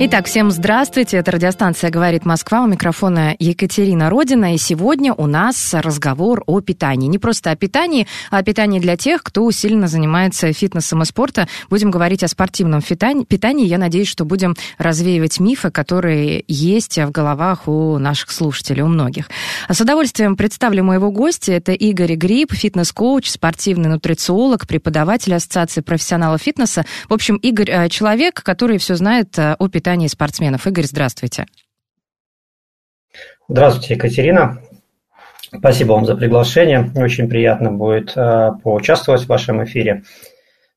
Итак, всем здравствуйте. Это радиостанция «Говорит Москва». У микрофона Екатерина Родина. И сегодня у нас разговор о питании. Не просто о питании, а о питании для тех, кто усиленно занимается фитнесом и спортом. Будем говорить о спортивном питании. питании. Я надеюсь, что будем развеивать мифы, которые есть в головах у наших слушателей, у многих. С удовольствием представлю моего гостя. Это Игорь Гриб, фитнес-коуч, спортивный нутрициолог, преподаватель Ассоциации профессионалов фитнеса. В общем, Игорь э, – человек, который все знает э, о питании спортсменов. Игорь, здравствуйте. Здравствуйте, Екатерина. Спасибо вам за приглашение. Очень приятно будет э, поучаствовать в вашем эфире.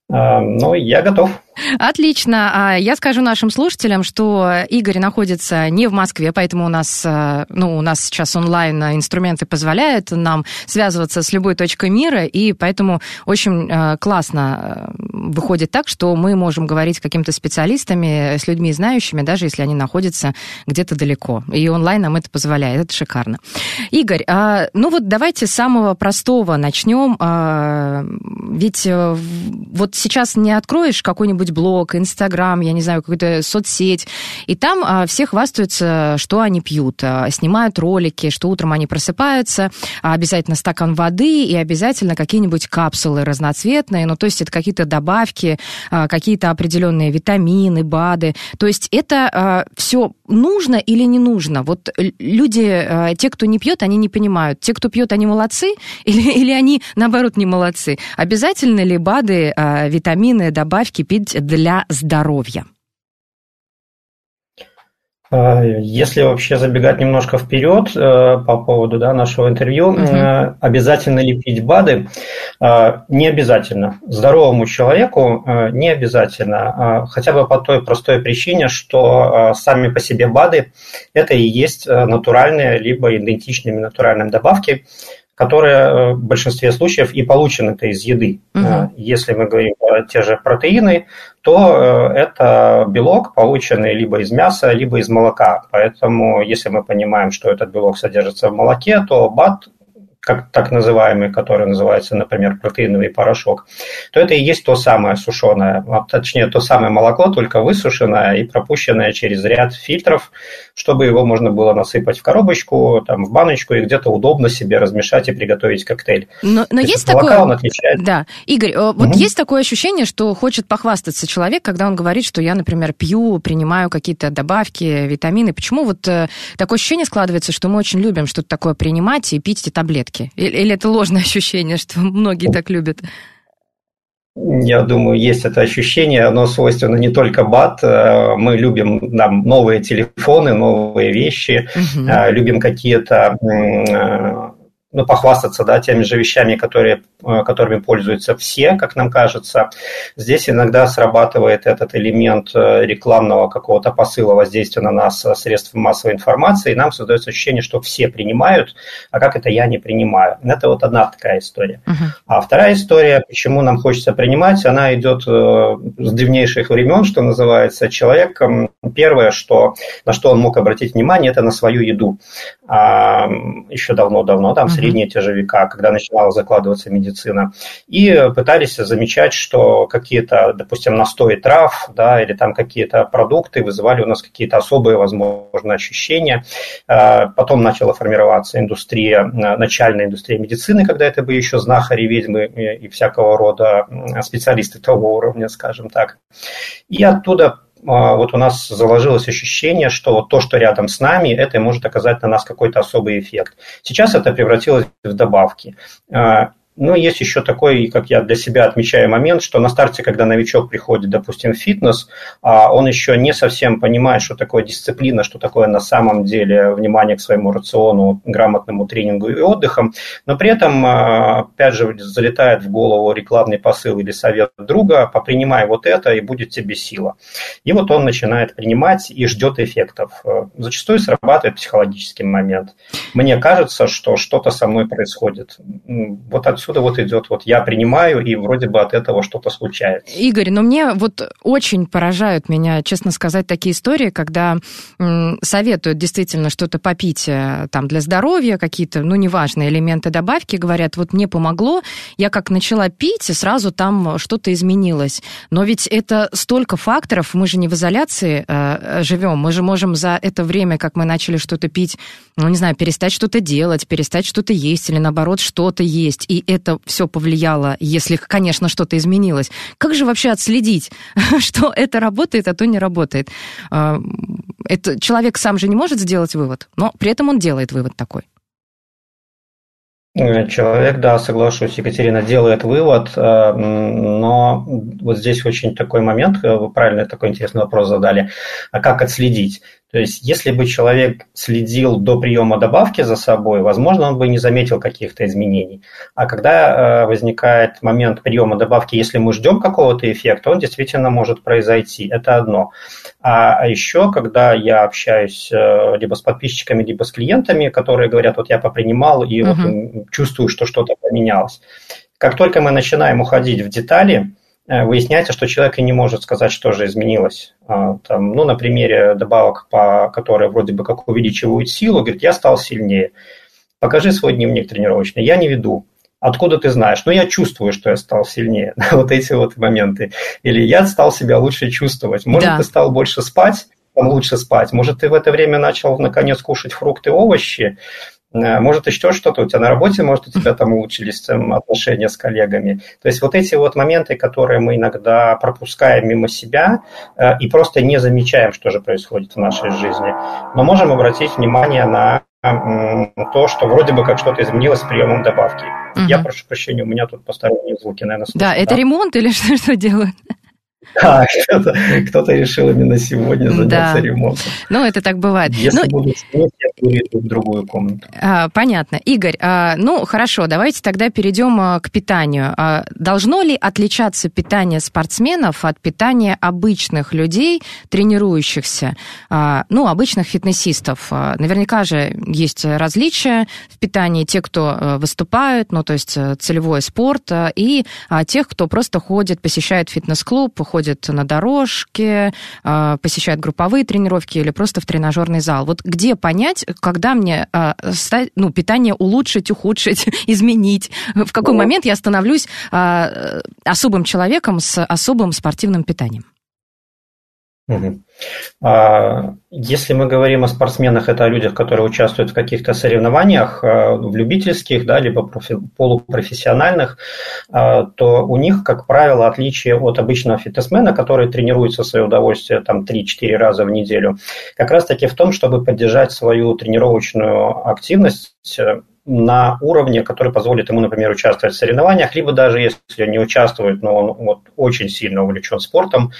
Э, ну, я готов. Отлично. А Я скажу нашим слушателям, что Игорь находится не в Москве, поэтому у нас, э, ну, у нас сейчас онлайн инструменты позволяют нам связываться с любой точкой мира, и поэтому очень э, классно э, выходит так, что мы можем говорить с какими-то специалистами, с людьми знающими, даже если они находятся где-то далеко. И онлайн нам это позволяет. Это шикарно. Игорь, а, ну вот давайте с самого простого начнем. А, Ведь вот сейчас не откроешь какой-нибудь блог, Инстаграм, я не знаю, какую-то соцсеть, и там а, все хвастаются, что они пьют, а, снимают ролики, что утром они просыпаются, а обязательно стакан воды и обязательно какие-нибудь капсулы разноцветные, ну то есть это какие-то добавки, а, какие-то определенные витамины, БАДы, то есть это а, все нужно или не нужно? Вот люди, а, те, кто не пьет, они не понимают, те, кто пьет, они молодцы или, или они наоборот не молодцы? Обязательно ли БАДы, а, витамины, добавки пить для здоровья? А, Если вообще забегать немножко вперед э, по поводу да, нашего интервью, э, обязательно ли пить БАДы? Э, Не обязательно. Здоровому человеку э, не обязательно. Э, Хотя бы по той простой причине, что сами по себе БАДы – это и есть натуральные, либо идентичными натуральным добавки, которые э, в большинстве случаев и получены-то из еды. Э, Если мы говорим про те же протеины, то э, это белок, полученный либо из мяса, либо из молока. Поэтому, если мы понимаем, что этот белок содержится в молоке, то БАД, как так называемый, который называется, например, протеиновый порошок, то это и есть то самое сушеное, а точнее, то самое молоко, только высушенное и пропущенное через ряд фильтров, чтобы его можно было насыпать в коробочку, там, в баночку и где-то удобно себе размешать и приготовить коктейль. Но, но есть такое... он отличается. Да. Игорь, э, вот Мгм. есть такое ощущение, что хочет похвастаться человек, когда он говорит, что я, например, пью, принимаю какие-то добавки, витамины. Почему вот э, такое ощущение складывается, что мы очень любим что-то такое принимать и пить эти таблетки? Или, или это ложное ощущение, что многие так любят? Я думаю, есть это ощущение, оно свойственно не только БАТ. Э, Мы любим там, новые телефоны, новые вещи, э, любим какие-то, э, ну, похвастаться, да, теми же вещами, которые, э, которыми пользуются все, как нам кажется. Здесь иногда срабатывает этот элемент э, рекламного какого-то посыла воздействия на нас э, средств массовой информации, и нам создается ощущение, что все принимают, а как это я не принимаю. Это вот одна такая история. Мгм. А вторая история, почему нам хочется принимать, она идет с древнейших времен, что называется. Человек, первое, что, на что он мог обратить внимание, это на свою еду. А, еще давно-давно, там, Мгм. Средние те века, когда начинала закладываться медицина. И пытались замечать, что какие-то, допустим, настои трав, да, или там какие-то продукты вызывали у нас какие-то особые, возможно, ощущения. А, Потом начала формироваться индустрия, начальная индустрия медицины, когда это были еще знахари, ведьмы и всякого рода специалисты того уровня, скажем так. И оттуда вот у нас заложилось ощущение, что вот то, что рядом с нами, это может оказать на нас какой-то особый эффект. Сейчас это превратилось в добавки. Ну, есть еще такой, как я для себя отмечаю момент, что на старте, когда новичок приходит, допустим, в фитнес, а, он еще не совсем понимает, что такое дисциплина, что такое на самом деле внимание к своему рациону, грамотному тренингу и отдыхам, но при этом, а, опять же, залетает в голову рекламный посыл или совет друга, попринимай вот это, и будет тебе сила. И вот он начинает принимать и ждет эффектов. Зачастую срабатывает психологический момент. Мне кажется, что что-то со мной происходит. Вот отсюда вот идет, вот я принимаю, и вроде бы от этого что-то случается. Игорь, но мне вот очень поражают меня, честно сказать, такие истории, когда м, советуют действительно что-то попить э, там для здоровья, какие-то, ну, неважные элементы добавки, говорят, вот мне помогло, я как начала пить, и сразу там что-то изменилось. Но ведь это столько факторов, мы же не в изоляции э, живем, мы же можем за это время, как мы начали что-то пить, ну, не знаю, перестать что-то делать, перестать что-то есть, или наоборот, что-то есть, и это все повлияло, если, конечно, что-то изменилось. Как же вообще отследить, что это работает, а то не работает? А, это человек сам же не может сделать вывод, но при этом он делает вывод такой. Человек, да, соглашусь, Екатерина делает вывод, э, но вот здесь очень такой момент, э, вы правильно такой интересный вопрос задали, а как отследить? То есть, если бы человек следил до приема добавки за собой, возможно, он бы не заметил каких-то изменений. А когда э, возникает момент приема добавки, если мы ждем какого-то эффекта, он действительно может произойти. Это одно. А, а еще, когда я общаюсь э, либо с подписчиками, либо с клиентами, которые говорят, вот я попринимал и угу. вот чувствую, что что-то поменялось. Как только мы начинаем уходить в детали, выясняется, что человек и не может сказать, что же изменилось. А, там, ну, на примере добавок, по, которые вроде бы как увеличивают силу, говорит, я стал сильнее. Покажи свой дневник тренировочный. Я не веду. Откуда ты знаешь? Ну, я чувствую, что я стал сильнее. вот эти вот моменты. Или я стал себя лучше чувствовать. Может, да. ты стал больше спать, лучше спать. Может, ты в это время начал, наконец, кушать фрукты, овощи. Э, может, еще что-то у тебя на работе, может, у тебя там улучшились отношения с коллегами. То есть вот эти вот моменты, которые мы иногда пропускаем мимо себя э, и просто не замечаем, что же происходит в нашей жизни. Но можем обратить внимание на то, что вроде бы как что-то изменилось с приемом добавки. Угу. Я прошу прощения, у меня тут посторонние звуки, наверное, слышно. Да, это да? ремонт или что, что делают? Да, кто-то, кто решил именно сегодня заняться да. ремонтом. Ну, это так бывает. Если ну, будут снять, я перейду в другую комнату. А, понятно. Игорь, а, ну, хорошо, давайте тогда перейдем а, к питанию. А, должно ли отличаться питание спортсменов от питания обычных людей, тренирующихся, а, ну, обычных фитнесистов? А, наверняка же есть различия в питании. Те, кто а, выступают, ну, то есть э, целевой спорт, а, и а, тех, кто просто ходит, посещает фитнес-клуб, ходит на дорожке, а, посещает групповые тренировки или просто в тренажерный зал. Вот где понять, когда мне а, ну, питание улучшить, ухудшить, изменить? В какой момент я становлюсь а, особым человеком с особым спортивным питанием? Если мы говорим о спортсменах, это о людях, которые участвуют в каких-то соревнованиях, э, в любительских, да, либо профи, полупрофессиональных, э, то у них, как правило, отличие от обычного фитнесмена, который тренируется в свое удовольствие там 3-4 раза в неделю, как раз-таки в том, чтобы поддержать свою тренировочную активность э, на уровне, который позволит ему, например, участвовать в соревнованиях, либо даже если не участвует, но он вот очень сильно увлечен спортом,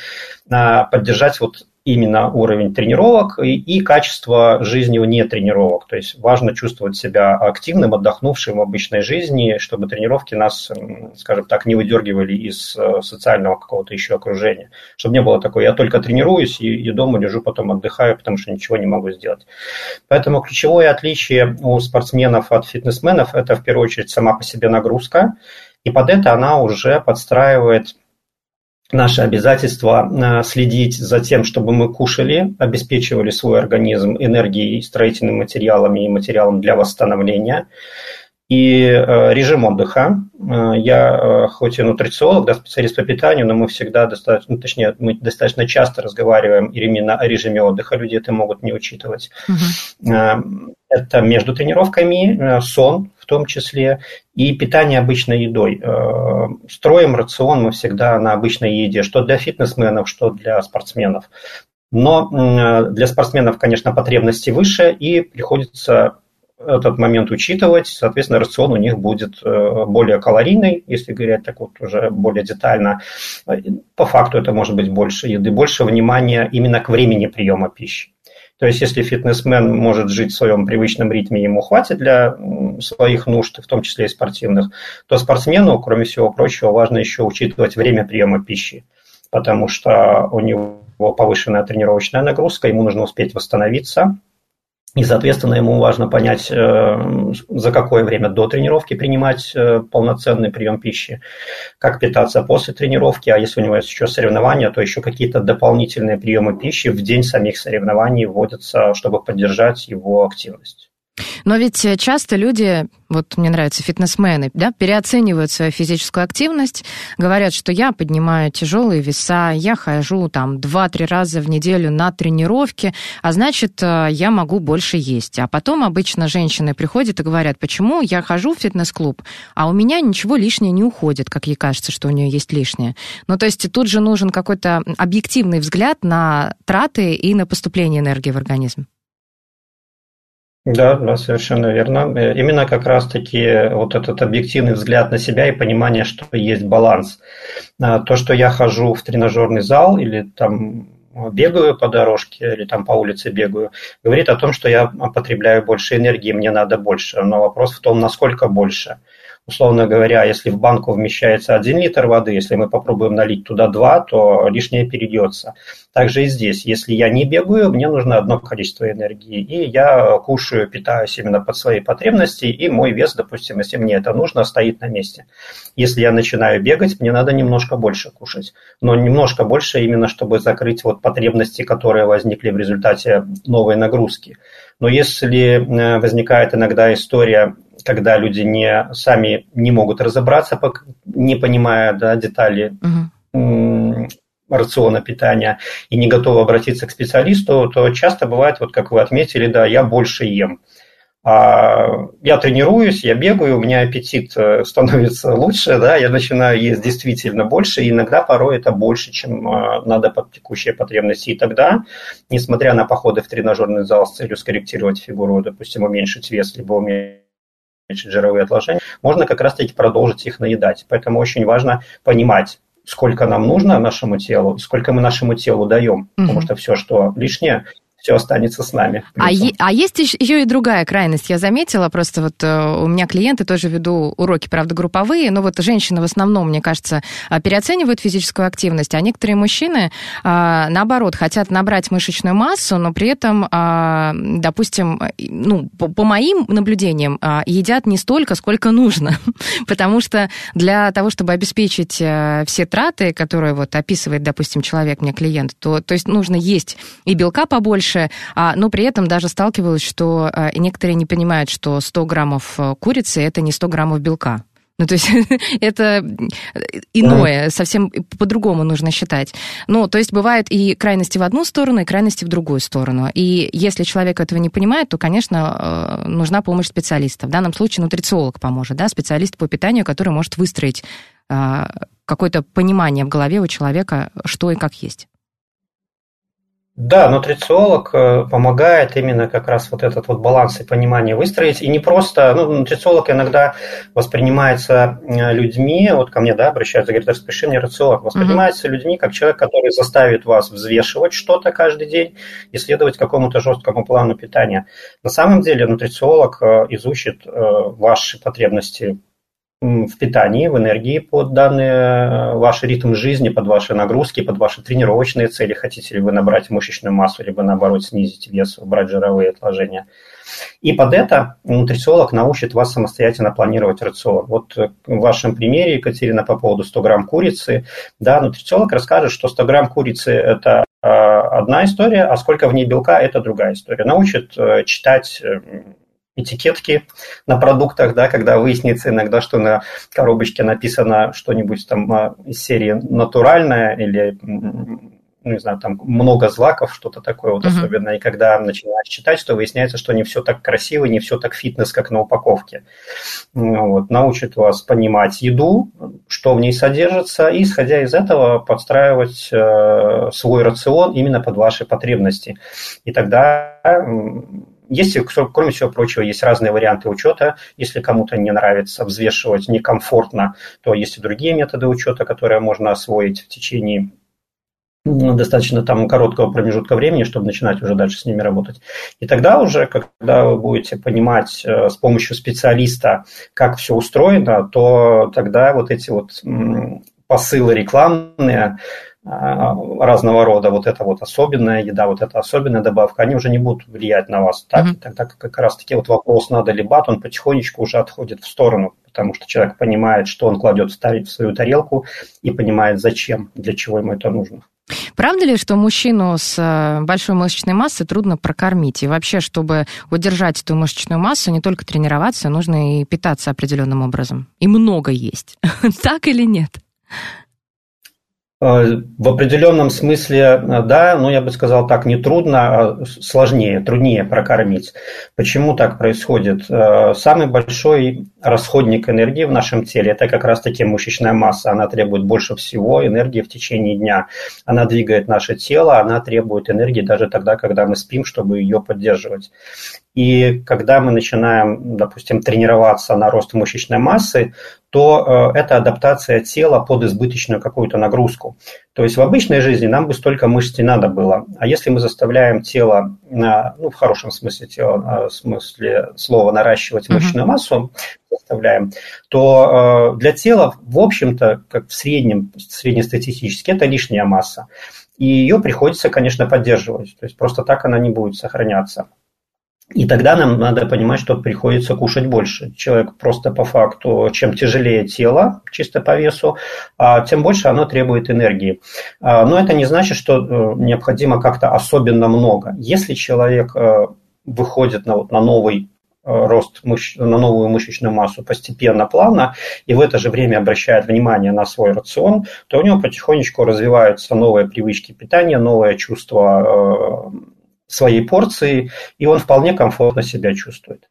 поддержать вот именно уровень тренировок и, и качество жизни вне тренировок. То есть важно чувствовать себя активным, отдохнувшим в обычной жизни, чтобы тренировки нас, скажем так, не выдергивали из э, социального какого-то еще окружения. Чтобы не было такого, я только тренируюсь и, и дома лежу, потом отдыхаю, потому что ничего не могу сделать. Поэтому ключевое отличие у спортсменов от фитнесменов – это в первую очередь сама по себе нагрузка, и под это она уже подстраивает наше обязательство э, следить за тем, чтобы мы кушали, обеспечивали свой организм энергией, строительными материалами и материалом для восстановления. И э, режим отдыха. Э, я хоть и нутрициолог, да, специалист по питанию, но мы всегда достаточно, ну, точнее, мы достаточно часто разговариваем именно о режиме отдыха. Люди это могут не учитывать. Угу. Это между тренировками, сон, том числе, и питание обычной едой. Э, строим рацион мы всегда на обычной еде, что для фитнесменов, что для спортсменов. Но для спортсменов, конечно, потребности выше, и приходится этот момент учитывать, соответственно, рацион у них будет э, более калорийный, если говорить так вот уже более детально. По факту это может быть больше еды, больше внимания именно к времени приема пищи. То есть, если фитнесмен может жить в своем привычном ритме, ему хватит для своих нужд, в том числе и спортивных, то спортсмену, кроме всего прочего, важно еще учитывать время приема пищи, потому что у него повышенная тренировочная нагрузка, ему нужно успеть восстановиться, и, соответственно, ему важно понять, э, за какое время до тренировки принимать э, полноценный прием пищи, как питаться после тренировки, а если у него есть еще соревнования, то еще какие-то дополнительные приемы пищи в день самих соревнований вводятся, чтобы поддержать его активность. Но ведь э, часто люди, вот мне нравятся фитнесмены, да, переоценивают свою физическую активность, говорят, что я поднимаю тяжелые веса, я хожу там 2-3 раза в неделю на тренировки, а значит, э, я могу больше есть. А потом обычно женщины приходят и говорят, почему я хожу в фитнес-клуб, а у меня ничего лишнее не уходит, как ей кажется, что у нее есть лишнее. Ну, то есть тут же нужен какой-то объективный взгляд на траты и на поступление энергии в организм. Да, да, совершенно верно. Э, именно как раз-таки вот этот объективный взгляд на себя и понимание, что есть баланс. А, то, что я хожу в тренажерный зал или там бегаю по дорожке или там по улице бегаю, говорит о том, что я потребляю больше энергии, мне надо больше. Но вопрос в том, насколько больше условно говоря, если в банку вмещается 1 литр воды, если мы попробуем налить туда 2, то лишнее перейдется. Также и здесь, если я не бегаю, мне нужно одно количество энергии, и я кушаю, питаюсь именно под свои потребности, и мой вес, допустим, если мне это нужно, стоит на месте. Если я начинаю бегать, мне надо немножко больше кушать, но немножко больше именно, чтобы закрыть вот потребности, которые возникли в результате новой нагрузки. Но если э, возникает иногда история, когда люди не, сами не могут разобраться, не понимая да, детали угу. рациона питания и не готовы обратиться к специалисту, то часто бывает, вот как вы отметили, да, я больше ем. А я тренируюсь, я бегаю, у меня аппетит э, становится лучше, да, я начинаю есть действительно больше, и иногда порой это больше, чем э, надо под текущие потребности. И тогда, несмотря на походы в тренажерный зал с целью скорректировать фигуру, допустим, уменьшить вес, либо уменьшить жировые отложения, можно как раз-таки продолжить их наедать. Поэтому очень важно понимать, сколько нам нужно нашему телу, сколько мы нашему телу даем. Угу. Потому что все, что лишнее, все останется с нами. А, е- а есть еще и другая крайность. Я заметила, просто вот э, у меня клиенты тоже веду уроки, правда, групповые, но вот женщины в основном, мне кажется, а, переоценивают физическую активность, а некоторые мужчины, а, наоборот, хотят набрать мышечную массу, но при этом, а, допустим, ну, по, моим наблюдениям, едят не столько, сколько нужно. Потому что для того, чтобы обеспечить э, все траты, которые вот описывает, допустим, человек, мне клиент, то, то есть нужно есть и белка побольше, больше, а, но при этом даже сталкивалась, что а, некоторые не понимают, что 100 граммов э, курицы – это не 100 граммов белка. Ну, то есть это иное, совсем по-другому нужно считать. Ну, то есть бывают и крайности в одну сторону, и крайности в другую сторону. И если человек этого не понимает, то, конечно, э, нужна помощь специалиста. В данном случае нутрициолог поможет, да, специалист по питанию, который может выстроить какое-то понимание в голове у человека, что и как есть. Да, нутрициолог э, помогает именно как раз вот этот вот баланс и понимание выстроить. И не просто, ну, нутрициолог иногда воспринимается э, людьми, вот ко мне, да, обращаются, говорят, распиши мне рацион, воспринимается mm-hmm. людьми как человек, который заставит вас взвешивать что-то каждый день и следовать какому-то жесткому плану питания. На самом деле нутрициолог э, изучит ваши потребности в питании, в энергии под данный э, ваш ритм жизни, под ваши нагрузки, под ваши тренировочные цели. Хотите ли вы набрать мышечную массу, либо наоборот снизить вес, убрать жировые отложения. И под это нутрициолог научит вас самостоятельно планировать рацион. Вот в вашем примере, Екатерина, по поводу 100 грамм курицы, да, нутрициолог расскажет, что 100 грамм курицы – это э, одна история, а сколько в ней белка – это другая история. Научит э, читать этикетки на продуктах, да, когда выяснится иногда, что на коробочке написано что-нибудь там а, из серии натуральное или ну, не знаю, там много злаков, что-то такое вот uh-huh. особенно. И когда начинаешь читать, то выясняется, что не все так красиво, не все так фитнес, как на упаковке. Вот. Научит вас понимать еду, что в ней содержится, и, исходя из этого, подстраивать э, свой рацион именно под ваши потребности. И тогда есть, кроме всего прочего, есть разные варианты учета. Если кому-то не нравится взвешивать некомфортно, то есть и другие методы учета, которые можно освоить в течение ну, достаточно там короткого промежутка времени, чтобы начинать уже дальше с ними работать. И тогда уже, когда вы будете понимать э, с помощью специалиста, как все устроено, то тогда вот эти вот посылы рекламные, разного рода, вот это вот особенная еда, вот эта особенная добавка, они уже не будут влиять на вас. Так, mm-hmm. Тогда как раз таки вот вопрос, надо ли бат, он потихонечку уже отходит в сторону, потому что человек понимает, что он кладет ставить в свою тарелку и понимает, зачем, для чего ему это нужно. Правда ли, что мужчину с э, большой мышечной массой трудно прокормить? И вообще, чтобы удержать эту мышечную массу, не только тренироваться, нужно и питаться определенным образом. И много есть. так или нет? Э, в определенном смысле, э, да, но я бы сказал так, не трудно, а сложнее, труднее прокормить. Почему так происходит? Э, самый большой расходник энергии в нашем теле – это как раз-таки мышечная масса. Она требует больше всего энергии в течение дня. Она двигает наше тело, она требует энергии даже тогда, когда мы спим, чтобы ее поддерживать. И когда мы начинаем, допустим, тренироваться на рост мышечной массы, то э, это адаптация тела под избыточную какую-то нагрузку. То есть в обычной жизни нам бы столько мышц не надо было. А если мы заставляем тело, ну, в хорошем смысле тела, в смысле слова, наращивать мышечную массу, заставляем, то э, для тела, в общем-то, как в среднем, среднестатистически, это лишняя масса. И ее приходится, конечно, поддерживать. То есть просто так она не будет сохраняться. И тогда нам надо понимать, что приходится кушать больше. Человек просто по факту, чем тяжелее тело, чисто по весу, а тем больше оно требует энергии. А, но это не значит, что э, необходимо как-то особенно много. Если человек э, выходит на, на новый э, рост мыш... на новую мышечную массу постепенно, плавно, и в это же время обращает внимание на свой рацион, то у него потихонечку развиваются новые привычки питания, новое чувство своей порции, и он вполне комфортно себя чувствует.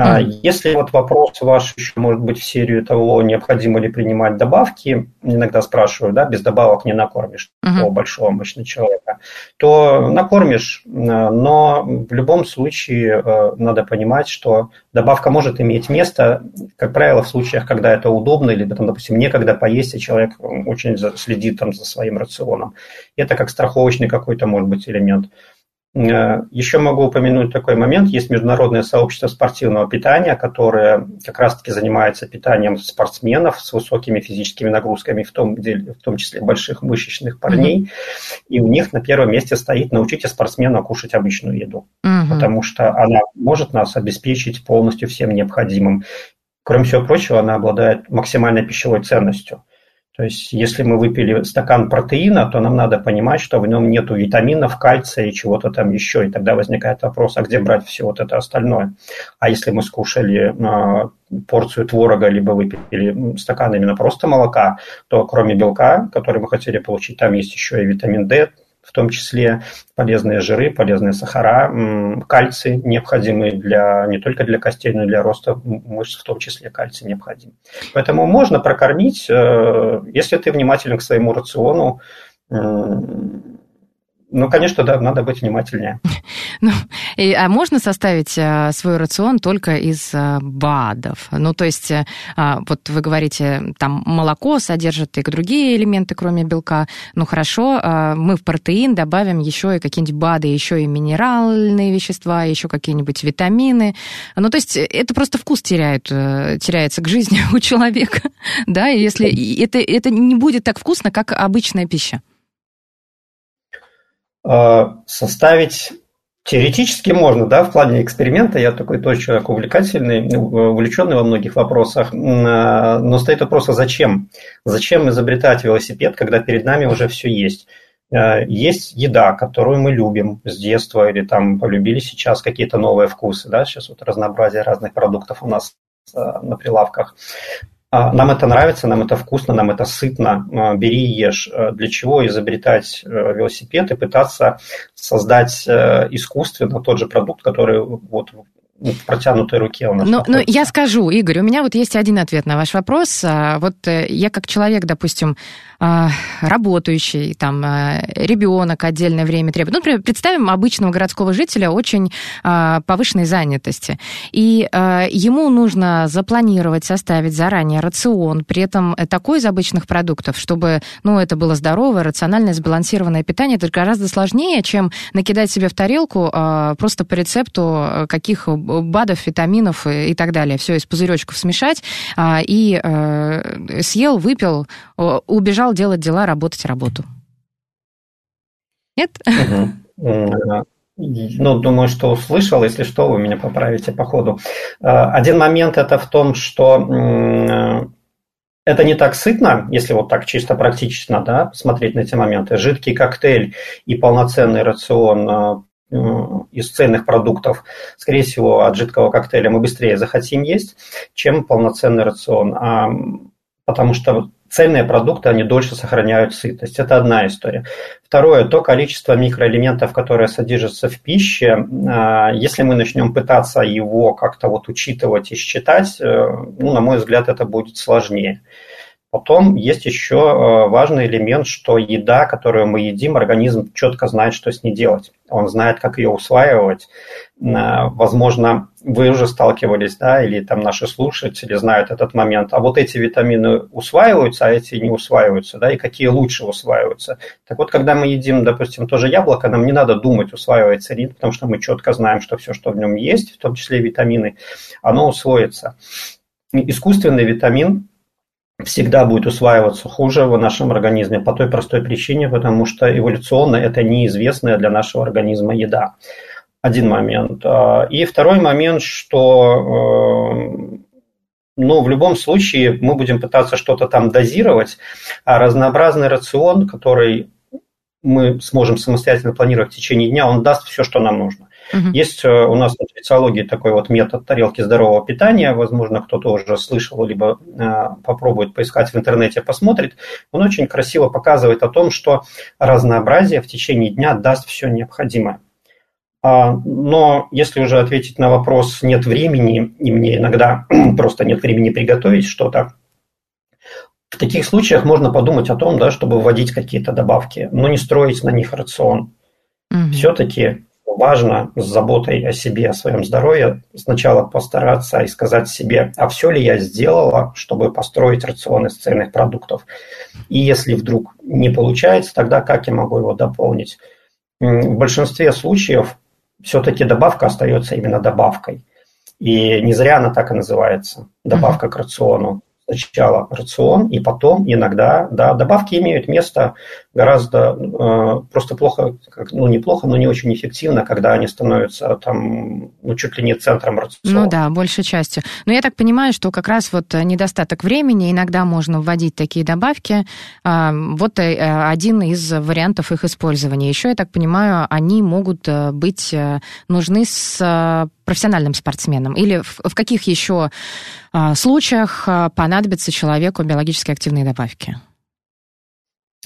А если вот вопрос ваш еще может быть в серию того, необходимо ли принимать добавки, иногда спрашиваю, да, без добавок не накормишь uh-huh. большого мощного человека, то накормишь, но в любом случае э, надо понимать, что добавка может иметь место, как правило, в случаях, когда это удобно, или, там, допустим, некогда поесть, и человек очень следит там за своим рационом. Это как страховочный какой-то, может быть, элемент. Э, Еще могу упомянуть такой момент. Есть международное сообщество спортивного питания, которое как раз-таки занимается питанием спортсменов с высокими физическими нагрузками, в том, деле, в том числе больших мышечных парней. Mm-hmm. И у них на первом месте стоит «научите спортсмена кушать обычную еду», mm-hmm. потому что она может нас обеспечить полностью всем необходимым. Кроме всего прочего, она обладает максимальной пищевой ценностью. То есть, если мы выпили стакан протеина, то нам надо понимать, что в нем нет витаминов, кальция и чего-то там еще. И тогда возникает вопрос, а где брать все вот это остальное? А если мы скушали а, порцию творога, либо выпили стакан именно просто молока, то кроме белка, который мы хотели получить, там есть еще и витамин D, в том числе полезные жиры, полезные сахара, кальций необходимый для, не только для костей, но и для роста мышц, в том числе кальций необходим. Поэтому можно прокормить, э, если ты внимателен к своему рациону, ну, конечно, да, надо быть внимательнее. Ну, и, а можно составить а, свой рацион только из а, БАДов? Ну, то есть, а, вот вы говорите, там молоко содержит и другие элементы, кроме белка. Ну, хорошо, а, мы в протеин добавим еще и какие-нибудь БАДы, еще и минеральные вещества, еще какие-нибудь витамины. Ну, то есть, это просто вкус теряет, э, теряется к жизни у человека, да, если это, это не будет так вкусно, как обычная пища. Э, составить теоретически можно, да, в плане эксперимента. Я такой тоже человек увлекательный, ну, увлеченный во многих вопросах. Э, но стоит вопрос, а зачем? Зачем изобретать велосипед, когда перед нами уже все есть? Э, есть еда, которую мы любим с детства или там полюбили сейчас какие-то новые вкусы, да, сейчас вот разнообразие разных продуктов у нас на прилавках. А, нам это нравится, нам это вкусно, нам это сытно, а, бери и ешь. А, для чего изобретать э, велосипед и пытаться создать э, искусственно тот же продукт, который вот в протянутой руке у нас. Ну, ну, я скажу, Игорь, у меня вот есть один ответ на ваш вопрос. А, вот э, я как человек, допустим, работающий, там, а, ребенок отдельное время требует. Ну, например, представим обычного городского жителя очень повышенной занятости. И ему нужно запланировать, составить заранее рацион, при этом такой из обычных продуктов, чтобы, ну, это было здоровое, рациональное, сбалансированное питание. Это гораздо сложнее, чем накидать себе в тарелку просто по рецепту каких БАДов, витаминов и так далее. Все из пузыречков смешать. А, и э, съел, выпил, убежал делать дела, работать работу. Нет? Ну, думаю, что услышал. Если что, вы меня поправите по ходу. А, один момент это в том, что это не так сытно, если вот так чисто практично да, смотреть на эти моменты. Жидкий коктейль и полноценный рацион Э, из ценных продуктов, скорее всего, от жидкого коктейля мы быстрее захотим есть, чем полноценный рацион. А, потому что цельные продукты, они дольше сохраняют сытость. Это одна история. Второе, то количество микроэлементов, которые содержатся в пище, а, если мы начнем пытаться его как-то вот учитывать и считать, э, ну, на мой взгляд, это будет сложнее. Потом есть еще э, важный элемент, что еда, которую мы едим, организм четко знает, что с ней делать. Он знает, как ее усваивать. Э, возможно, вы уже сталкивались, да, или там наши слушатели знают этот момент. А вот эти витамины усваиваются, а эти не усваиваются, да, и какие лучше усваиваются. Так вот, когда мы едим, допустим, тоже яблоко, нам не надо думать, усваивается ли, потому что мы четко знаем, что все, что в нем есть, в том числе витамины, оно усвоится. Искусственный витамин всегда будет усваиваться хуже в нашем организме по той простой причине, потому что эволюционно это неизвестная для нашего организма еда. Один момент. А, и второй момент, что э, ну, в любом случае мы будем пытаться что-то там дозировать, а разнообразный рацион, который мы сможем самостоятельно планировать в течение дня, он даст все, что нам нужно. Угу. Есть э, у нас в нутрициологии такой вот метод тарелки здорового питания, возможно, кто-то уже слышал, либо э, попробует поискать в интернете, посмотрит. Он очень красиво показывает о том, что разнообразие в течение дня даст все необходимое. А, но если уже ответить на вопрос «нет времени», и мне иногда просто нет времени приготовить что-то, в таких случаях можно подумать о том, да, чтобы вводить какие-то добавки, но не строить на них рацион. Угу. Все-таки важно с заботой о себе, о своем здоровье сначала постараться и сказать себе, а все ли я сделала, чтобы построить рацион из цельных продуктов. И если вдруг не получается, тогда как я могу его дополнить? В большинстве случаев все-таки добавка остается именно добавкой. И не зря она так и называется, добавка к рациону сначала рацион, и потом иногда, да, добавки имеют место гораздо э, просто плохо, как, ну, неплохо, но не очень эффективно, когда они становятся там, ну, чуть ли не центром рациона. Ну да, большей частью. Но я так понимаю, что как раз вот недостаток времени, иногда можно вводить такие добавки. Э, вот э, один из вариантов их использования. Еще, я так понимаю, они могут э, быть э, нужны с э, профессиональным спортсменам? Или в, в каких еще случаях понадобятся человеку биологически активные добавки?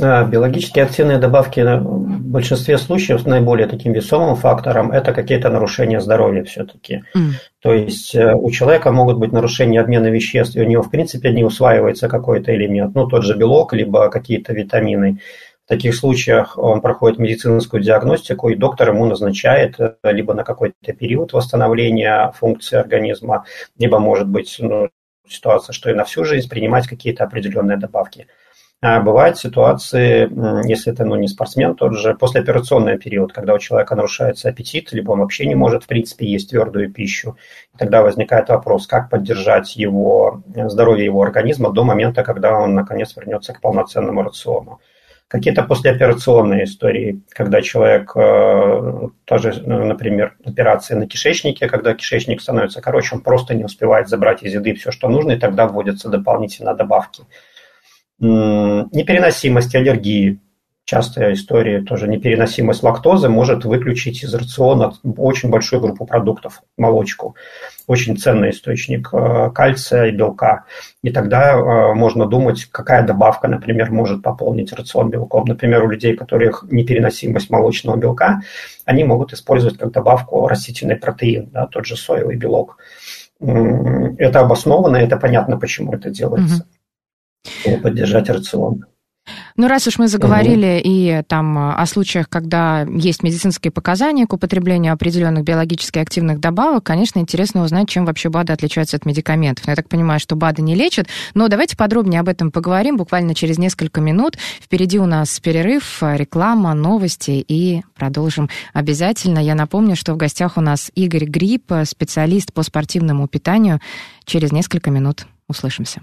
А, биологически активные добавки в большинстве случаев наиболее таким весомым фактором это какие-то нарушения здоровья все-таки. Mm. То есть э, у человека могут быть нарушения обмена веществ, и у него в принципе не усваивается какой-то элемент, ну тот же белок, либо какие-то витамины. В таких случаях он проходит медицинскую диагностику, и доктор ему назначает э, либо на какой-то период восстановления функции организма, либо, может быть, ну, ситуация, что и на всю жизнь принимать какие-то определенные добавки. А бывают ситуации, если это ну, не спортсмен, тот же послеоперационный период, когда у человека нарушается аппетит, либо он вообще не может, в принципе, есть твердую пищу. Тогда возникает вопрос, как поддержать его, здоровье его организма до момента, когда он, наконец, вернется к полноценному рациону какие-то послеоперационные истории, когда человек э, тоже, ну, например, операция на кишечнике, когда кишечник становится короче, он просто не успевает забрать из еды все, что нужно, и тогда вводятся дополнительно добавки. Непереносимость, аллергии. частая история, тоже непереносимость лактозы может выключить из рациона очень большую группу продуктов, молочку. Очень ценный источник э, кальция и белка. И тогда э, можно думать, какая добавка, например, может пополнить рацион белком. Например, у людей, у которых непереносимость молочного белка, они могут использовать как добавку растительный протеин, да, тот же соевый белок. Это обоснованно, это понятно, почему это делается. Угу. Поддержать рацион. Ну, раз уж мы заговорили угу. и там о случаях, когда есть медицинские показания к употреблению определенных биологически активных добавок, конечно, интересно узнать, чем вообще БАДы отличаются от медикаментов. Я так понимаю, что БАДы не лечат, но давайте подробнее об этом поговорим буквально через несколько минут. Впереди у нас перерыв, реклама, новости и продолжим обязательно. Я напомню, что в гостях у нас Игорь Гриб, специалист по спортивному питанию. Через несколько минут услышимся.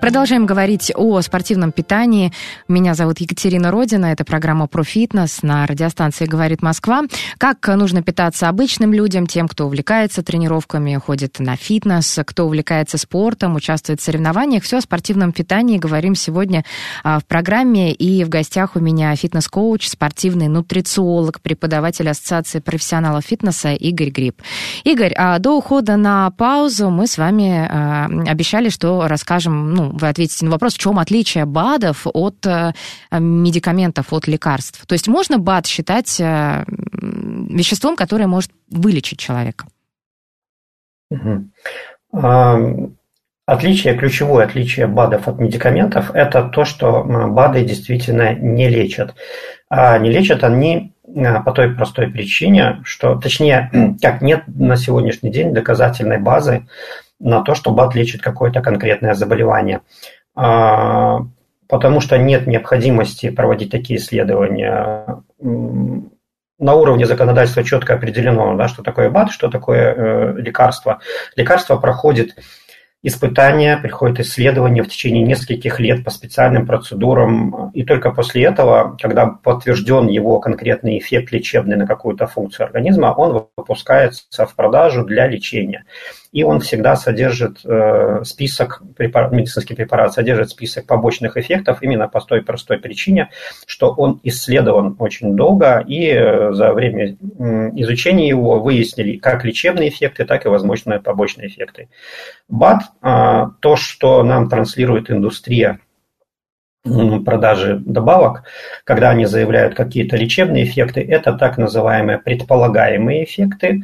Продолжаем говорить о спортивном питании. Меня зовут Екатерина Родина. Это программа про фитнес на радиостанции «Говорит Москва». Как нужно питаться обычным людям, тем, кто увлекается тренировками, ходит на фитнес, кто увлекается спортом, участвует в соревнованиях. Все о спортивном питании говорим сегодня а, в программе. И в гостях у меня фитнес-коуч, спортивный нутрициолог, преподаватель Ассоциации профессионалов фитнеса Игорь Гриб. Игорь, а до ухода на паузу мы с вами а, обещали, что расскажем, ну, вы ответите на вопрос, в чем отличие БАДов от э, медикаментов, от лекарств. То есть можно БАД считать э, веществом, которое может вылечить человека? Отличие, ключевое отличие БАДов от медикаментов – это то, что БАДы действительно не лечат. А не лечат они э, по той простой причине, что, точнее, как нет на сегодняшний день доказательной базы на то, что БАД лечит какое-то конкретное заболевание. А, потому что нет необходимости проводить такие исследования. На уровне законодательства четко определено, да, что такое БАД, что такое э, лекарство. Лекарство проходит испытания, приходит исследование в течение нескольких лет по специальным процедурам, и только после этого, когда подтвержден его конкретный эффект лечебный на какую-то функцию организма, он выпускается в продажу для лечения и он всегда содержит э, список, препарат, медицинский препарат содержит список побочных эффектов именно по той простой причине, что он исследован очень долго, и э, за время изучения его выяснили как лечебные эффекты, так и возможные побочные эффекты. БАД, э, то, что нам транслирует индустрия продажи добавок, когда они заявляют какие-то лечебные эффекты, это так называемые предполагаемые эффекты,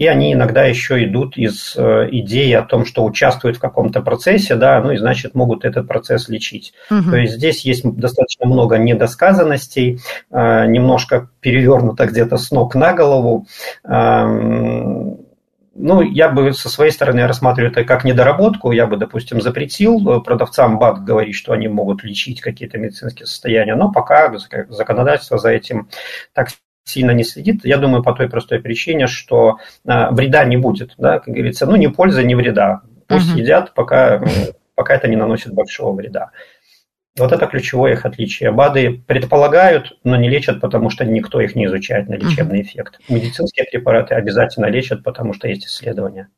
и они иногда еще идут из э, идеи о том, что участвуют в каком-то процессе, да, ну и значит могут этот процесс лечить. Угу. То есть здесь есть достаточно много недосказанностей, э, немножко перевернуто где-то с ног на голову. Эм, ну, я бы со своей стороны рассматриваю это как недоработку. Я бы, допустим, запретил продавцам БАД говорить, что они могут лечить какие-то медицинские состояния, но пока законодательство за этим так сильно не следит, я думаю, по той простой причине, что а, вреда не будет, да, как говорится, ну, ни пользы, ни вреда. Пусть uh-huh. едят, пока, пока это не наносит большого вреда. Вот это ключевое их отличие. БАДы предполагают, но не лечат, потому что никто их не изучает на лечебный uh-huh. эффект. Медицинские препараты обязательно лечат, потому что есть исследования.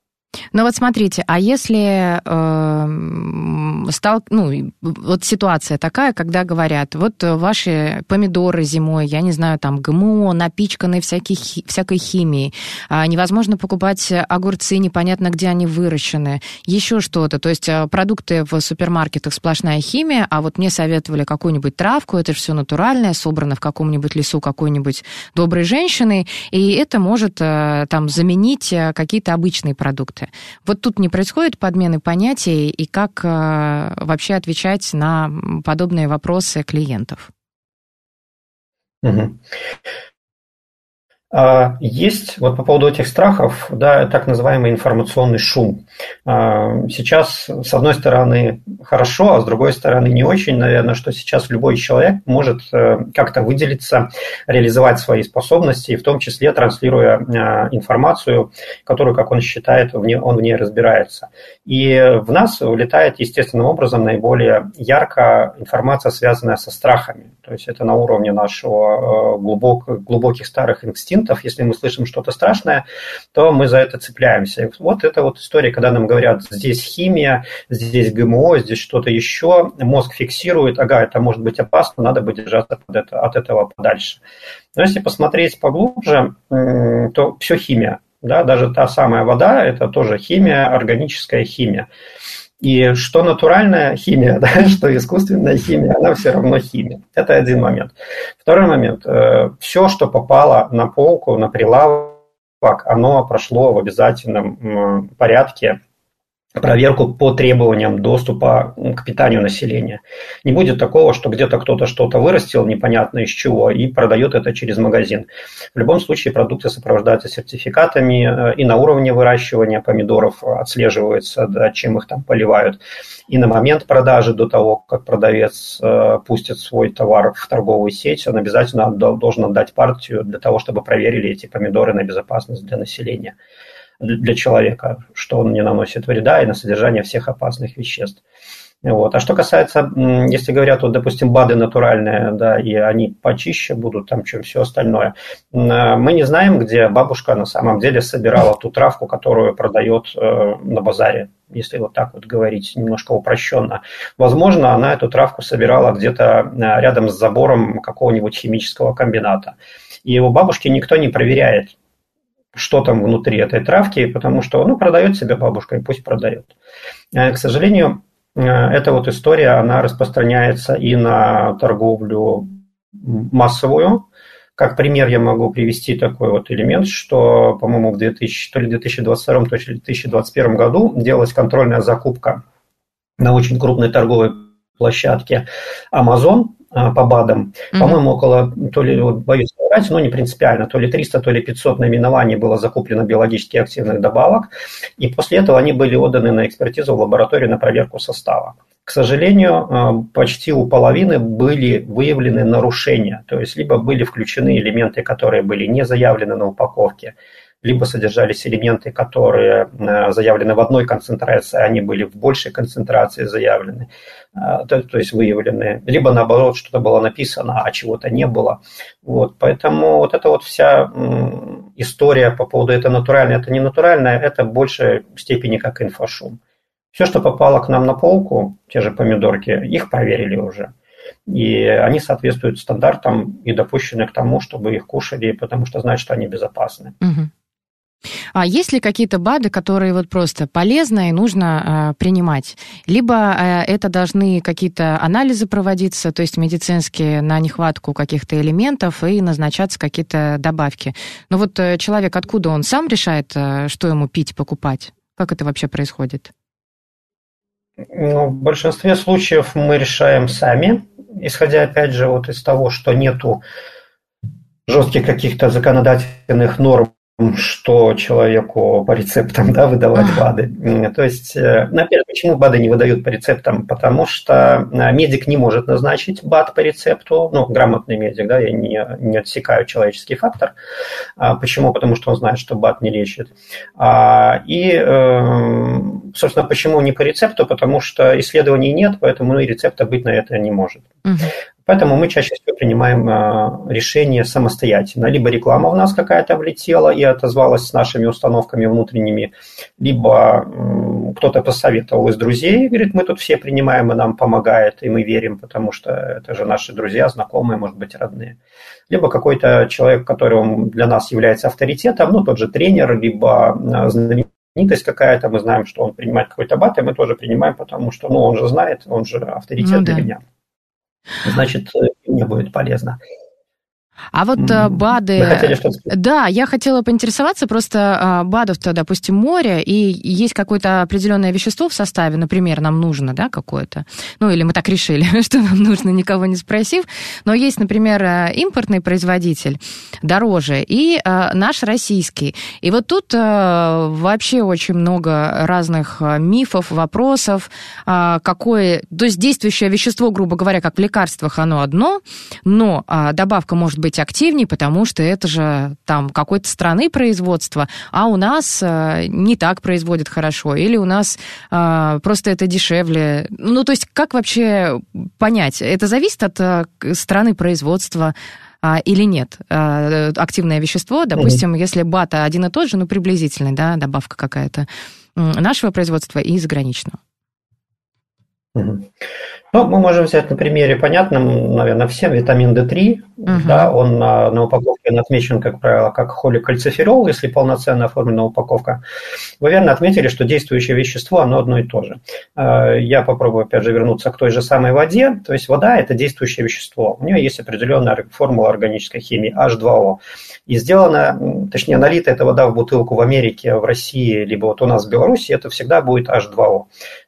Ну вот смотрите, а если э, стал, ну, вот ситуация такая, когда говорят, вот ваши помидоры зимой, я не знаю, там ГМО, напичканы всякой, всякой химией, а невозможно покупать огурцы, непонятно, где они выращены, еще что-то. То есть э, продукты в супермаркетах сплошная химия, а вот мне советовали какую-нибудь травку, это же все натуральное, собрано в каком-нибудь лесу какой-нибудь доброй женщиной, и это может э, там заменить э, какие-то обычные продукты продукты. Вот тут не происходит подмены понятий, и как э, вообще отвечать на подобные вопросы клиентов? Угу. А, есть вот по поводу этих страхов, да, так называемый информационный шум. А, сейчас, с одной стороны, хорошо, а с другой стороны, не очень, наверное, что сейчас любой человек может э, как-то выделиться, реализовать свои способности, в том числе транслируя а, информацию, которую, как он считает, он в ней разбирается. И в нас улетает естественным образом наиболее ярко информация, связанная со страхами. То есть это на уровне нашего э, глубок, глубоких старых инстинктов. Если мы слышим что-то страшное, то мы за это цепляемся. Вот это вот история, когда нам говорят, здесь химия, здесь ГМО, здесь что-то еще. Мозг фиксирует, ага, это может быть опасно, надо бы держаться под это, от этого подальше. Но если посмотреть поглубже, то все химия. Да, даже та самая вода – это тоже химия, органическая химия. И что натуральная химия, да, что искусственная химия, она все равно химия. Это один момент. Второй момент. Э, все, что попало на полку, на прилавок, оно прошло в обязательном порядке проверку по требованиям доступа к питанию населения. Не будет такого, что где-то кто-то что-то вырастил, непонятно из чего, и продает это через магазин. В любом случае продукты сопровождаются сертификатами, э, и на уровне выращивания помидоров отслеживается, да, чем их там поливают. И на момент продажи, до того, как продавец э, пустит свой товар в торговую сеть, он обязательно должен отдать партию для того, чтобы проверили эти помидоры на безопасность для населения для человека, что он не наносит вреда и на содержание всех опасных веществ. Вот. А что касается, если говорят, вот, допустим, БАДы натуральные, да, и они почище будут, там, чем все остальное, мы не знаем, где бабушка на самом деле собирала ту травку, которую продает э, на базаре, если вот так вот говорить немножко упрощенно. Возможно, она эту травку собирала где-то э, рядом с забором какого-нибудь химического комбината. И у бабушки никто не проверяет, что там внутри этой травки, потому что, ну, продает себе бабушка, и пусть продает. Э, к сожалению, э, эта вот история, она распространяется и на торговлю массовую. Как пример я могу привести такой вот элемент, что, по-моему, в 2000, то ли 2022, то ли 2021 году делалась контрольная закупка на очень крупной торговой площадке Amazon по БАДам. Mm-hmm. По-моему, около, то ли, боюсь сказать, но не принципиально, то ли 300, то ли 500 наименований было закуплено биологически активных добавок, и после этого они были отданы на экспертизу в лабораторию на проверку состава. К сожалению, а, почти у половины были выявлены нарушения, то есть либо были включены элементы, которые были не заявлены на упаковке, либо содержались элементы, которые э, заявлены в одной концентрации, они были в большей концентрации заявлены, э, то, то есть выявлены, либо наоборот что-то было написано, а чего-то не было. Вот, поэтому вот эта вот вся история по поводу это натуральное, это не натуральное, это в большей степени как инфошум. Все, что попало к нам на полку, те же помидорки, их проверили уже. И они соответствуют стандартам и допущены к тому, чтобы их кушали, потому что знают, что они безопасны. Угу. А есть ли какие-то БАДы, которые вот просто полезны и нужно э, принимать? Либо э, это должны какие-то анализы проводиться, то есть медицинские на нехватку каких-то элементов и назначаться какие-то добавки. Но вот э, человек откуда он сам решает, э, что ему пить, покупать? Как это вообще происходит? Ну, в большинстве случаев мы решаем сами, исходя опять же вот из того, что нету жестких каких-то законодательных норм что человеку по рецептам да, выдавать БАДы. То есть, э, например, почему БАДы не выдают по рецептам? Потому что э, медик не может назначить БАД по рецепту, ну, грамотный медик, да, я не, не отсекаю человеческий фактор. А почему? Потому что он знает, что БАД не лечит. А, и, э, собственно, почему не по рецепту? Потому что исследований нет, поэтому и рецепта быть на это не может. Угу. Поэтому мы чаще всего принимаем э, решение самостоятельно. Либо реклама в нас какая-то влетела и отозвалась с нашими установками внутренними, либо кто-то посоветовал из друзей, говорит, мы тут все принимаем, и нам помогает, и мы верим, потому что это же наши друзья, знакомые, может быть, родные. Либо какой-то человек, который для нас является авторитетом, ну, тот же тренер, либо э, знаменитость какая-то, мы знаем, что он принимает какой-то бат, и мы тоже принимаем, потому что, ну, он же знает, он же авторитет ну, для да. меня значит, не будет полезно. А вот mm. БАДы... Вы хотели что-то Да, я хотела поинтересоваться, просто а, БАДов-то, допустим, море, и есть какое-то определенное вещество в составе, например, нам нужно, да, какое-то, ну, или мы так решили, что нам нужно, никого не спросив, но есть, например, э, импортный производитель дороже и а, наш российский. И вот тут вообще очень много разных мифов, вопросов, а, какое... То есть действующее вещество, грубо говоря, как в лекарствах, оно одно, но а, добавка может быть активнее, потому что это же там какой-то страны производства, а у нас а, не так производят хорошо, или у нас а, просто это дешевле. Ну, то есть как вообще понять? Это зависит от а, страны производства, а, или нет. А, активное вещество, допустим, mm-hmm. если бата один и тот же, ну, приблизительный, да, добавка какая-то нашего производства и заграничного. Ну, мы можем взять на примере понятном, наверное, всем витамин D3. Угу. Да, он на, на упаковке отмечен, как правило, как холикальциферол, если полноценно оформлена упаковка. Вы верно отметили, что действующее вещество, оно одно и то же. Э, я попробую, опять же, вернуться к той же самой воде. То есть вода – это действующее вещество. У нее есть определенная формула органической химии H2O. И сделана, точнее, налита эта вода в бутылку в Америке, в России, либо вот у нас в Беларуси, это всегда будет H2O.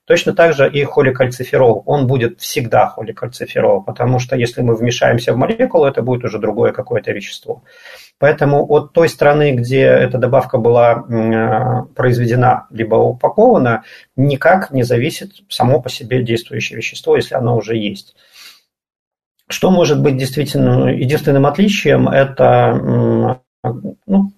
Точно так же и холикальциферол. Он будет всегда холикальциферол, потому что если мы вмешаемся в молекулу, это будет уже другое какое-то вещество. Поэтому от той страны, где эта добавка была э, произведена либо упакована, никак не зависит само по себе действующее вещество, если оно уже есть. Что может быть действительно единственным отличием, это ну,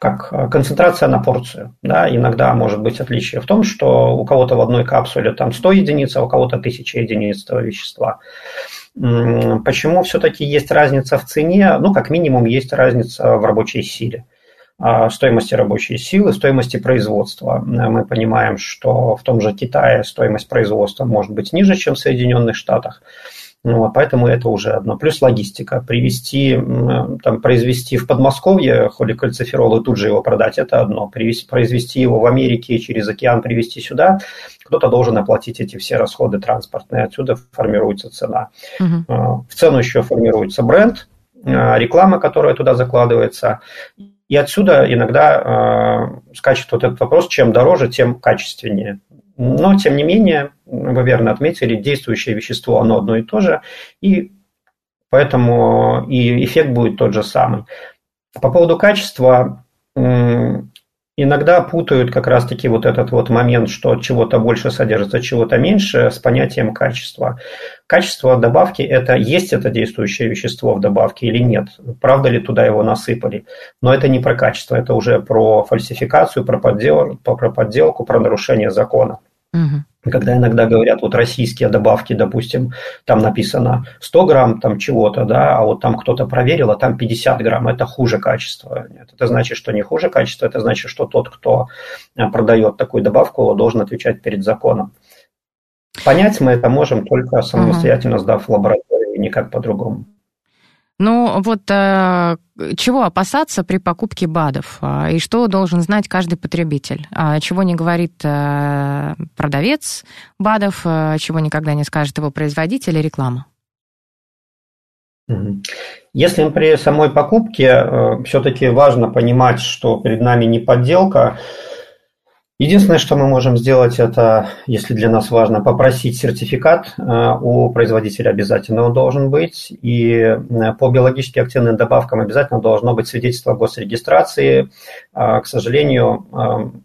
как э, концентрация на порцию. Да? Иногда может быть отличие в том, что у кого-то в одной капсуле там 100 единиц, а у кого-то 1000 единиц этого вещества. Почему все-таки есть разница в цене? Ну, как минимум, есть разница в рабочей силе а, стоимости рабочей силы, стоимости производства. Мы понимаем, что в том же Китае стоимость производства может быть ниже, чем в Соединенных Штатах. Ну, вот, поэтому это уже одно. Плюс логистика. Привести, там, произвести в Подмосковье холикальциферол и тут же его продать – это одно. Привести, произвести его в Америке через океан привезти сюда – кто-то должен оплатить эти все расходы транспортные. Отсюда формируется цена. Угу. В цену еще формируется бренд, а, реклама, которая туда закладывается. И отсюда иногда э, скачет вот этот вопрос, чем дороже, тем качественнее. Но, тем не менее, вы верно отметили, действующее вещество, оно одно и то же, и поэтому и эффект будет тот же самый. По поводу качества, иногда путают как раз-таки вот этот вот момент, что чего-то больше содержится, чего-то меньше, с понятием качества. Качество добавки – это есть это действующее вещество в добавке или нет, правда ли туда его насыпали. Но это не про качество, это уже про фальсификацию, про, поддел, про подделку, про нарушение закона. Угу. Когда иногда говорят, вот российские добавки, допустим, там написано 100 грамм там чего-то, да, а вот там кто-то проверил, а там 50 грамм, это хуже качества. Нет, это значит, что не хуже качества, это значит, что тот, кто э, продает такую добавку, должен отвечать перед законом. Понять мы это можем только самостоятельно сдав в лабораторию, никак по-другому. Ну, вот э, чего опасаться при покупке БАДов? А, и что должен знать каждый потребитель? А, чего не говорит э, продавец БАДов, э, чего никогда не скажет его производитель и реклама? Если при самой покупке э, все-таки важно понимать, что перед нами не подделка, Единственное, что мы можем сделать, это, если для нас важно, попросить сертификат э, у производителя обязательно он должен быть. И э, по биологически активным добавкам обязательно должно быть свидетельство о госрегистрации. А, к сожалению, э,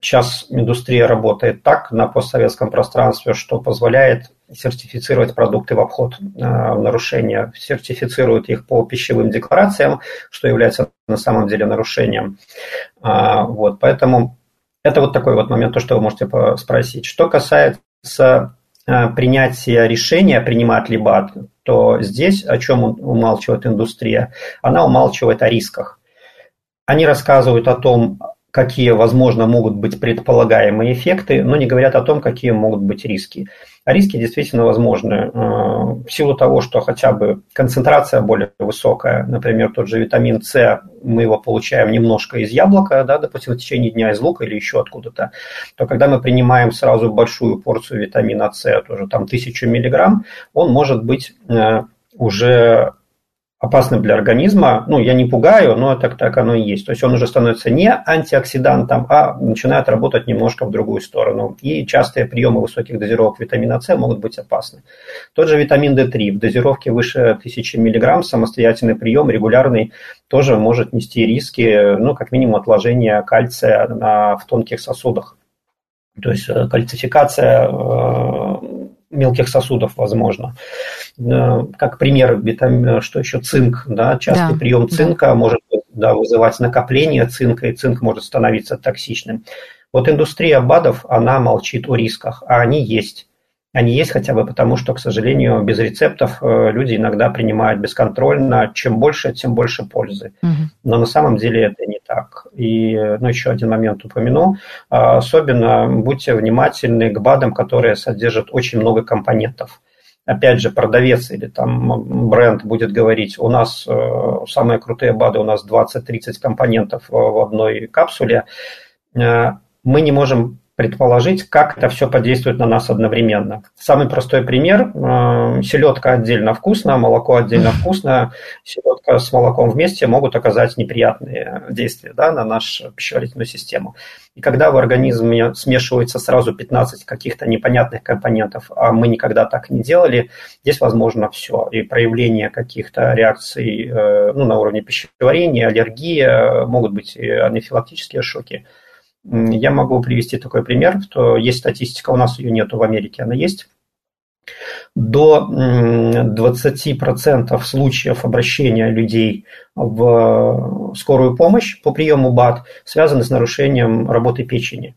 сейчас индустрия работает так на постсоветском пространстве, что позволяет сертифицировать продукты в обход нарушения, сертифицируют их по пищевым декларациям, что является на самом деле нарушением. А, вот, поэтому это вот такой вот момент, то, что вы можете спросить. Что касается э, принятия решения, принимать ли БАТ, то здесь о чем умалчивает индустрия? Она умалчивает о рисках. Они рассказывают о том, какие, возможно, могут быть предполагаемые эффекты, но не говорят о том, какие могут быть риски. А риски действительно возможны. Э, в силу того, что хотя бы концентрация более высокая, например, тот же витамин С, мы его получаем немножко из яблока, да, допустим, в течение дня из лука или еще откуда-то, то когда мы принимаем сразу большую порцию витамина С, тоже там тысячу миллиграмм, он может быть э, уже опасным для организма, ну, я не пугаю, но так, так оно и есть. То есть он уже становится не антиоксидантом, а начинает работать немножко в другую сторону. И частые приемы высоких дозировок витамина С могут быть опасны. Тот же витамин D3 в дозировке выше 1000 мг, самостоятельный прием, регулярный, тоже может нести риски, ну, как минимум, отложения кальция на, в тонких сосудах. То есть э, кальцификация э, мелких сосудов, возможно. Э, как пример, витамин, что еще цинк, да, частый да, прием цинка да. может да, вызывать накопление цинка, и цинк может становиться токсичным. Вот индустрия БАДов, она молчит о рисках, а они есть. Они есть хотя бы потому, что, к сожалению, без рецептов э, люди иногда принимают бесконтрольно. Чем больше, тем больше пользы. Угу. Но на самом деле это не так. И ну, еще один момент упомяну. А, особенно будьте внимательны к БАДам, которые содержат очень много компонентов опять же, продавец или там бренд будет говорить, у нас э, самые крутые БАДы, у нас 20-30 компонентов в одной капсуле, э, мы не можем предположить, как это все подействует на нас одновременно. Самый простой пример. Э, селедка отдельно вкусная, молоко отдельно вкусное. Селедка с молоком вместе могут оказать неприятные действия да, на нашу пищеварительную систему. И когда в организме смешивается сразу 15 каких-то непонятных компонентов, а мы никогда так не делали, здесь возможно все. И проявление каких-то реакций э, ну, на уровне пищеварения, аллергия, могут быть и анафилактические шоки. Я могу привести такой пример, что есть статистика, у нас ее нету в Америке, она есть. До 20% случаев обращения людей в скорую помощь по приему БАД связаны с нарушением работы печени.